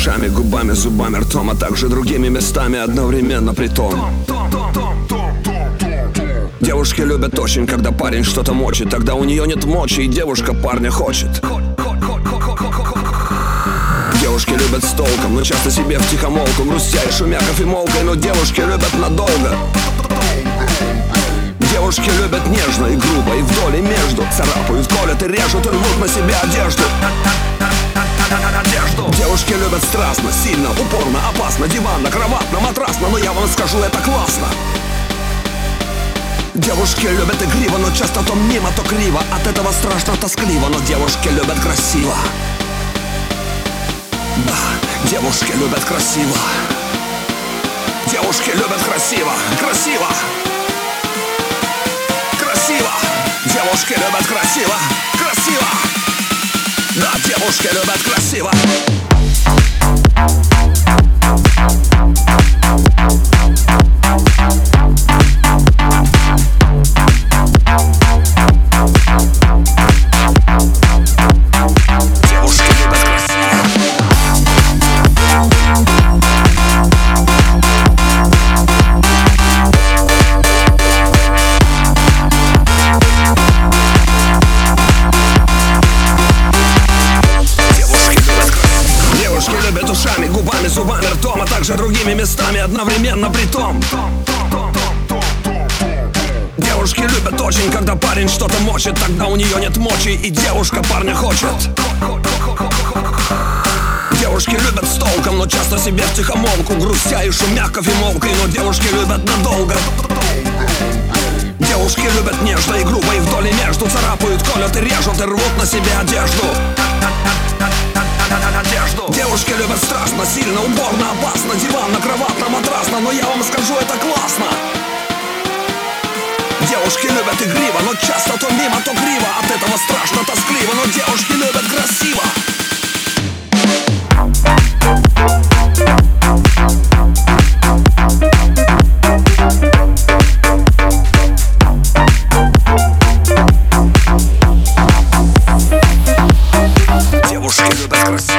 Ушами, губами, зубами, ртом, а также другими местами одновременно при том. Девушки любят очень, когда парень что-то мочит. Тогда у нее нет мочи, и девушка парня хочет. Девушки любят с толком, но часто себе в тихомолку Грустя и шумяков и молкой, но девушки любят надолго. Девушки любят нежно и грубо, и вдоль и между. Царапают, колят и режут, и рвут на себе одежду одежду Девушки любят страстно, сильно, упорно, опасно. Диванно, кроватно, матрасно, но я вам скажу, это классно. Девушки любят игриво, но часто то мимо, то криво. От этого страшно тоскливо, но девушки любят красиво. Да, девушки любят красиво. Девушки любят красиво, красиво. Красиво. Девушки любят красиво, красиво Да, девушки любят красиво также другими местами одновременно при том. Девушки любят очень, когда парень что-то мочит. Тогда у нее нет мочи, и девушка парня хочет. Девушки любят с толком, но часто себе в тихомолку. Грустя и шумя кофемолкой, но девушки любят надолго. Девушки любят нежно и грубо, и вдоль и между Царапают, колят и режут, и рвут на себе одежду одежду Девушки любят страшно, сильно, упорно, опасно. Диванно, кроватно, матрасно Но я вам скажу, это классно. Девушки любят игриво, но часто то мимо, то криво. От этого страшно, тоскливо, но девушки Девушки любят красиво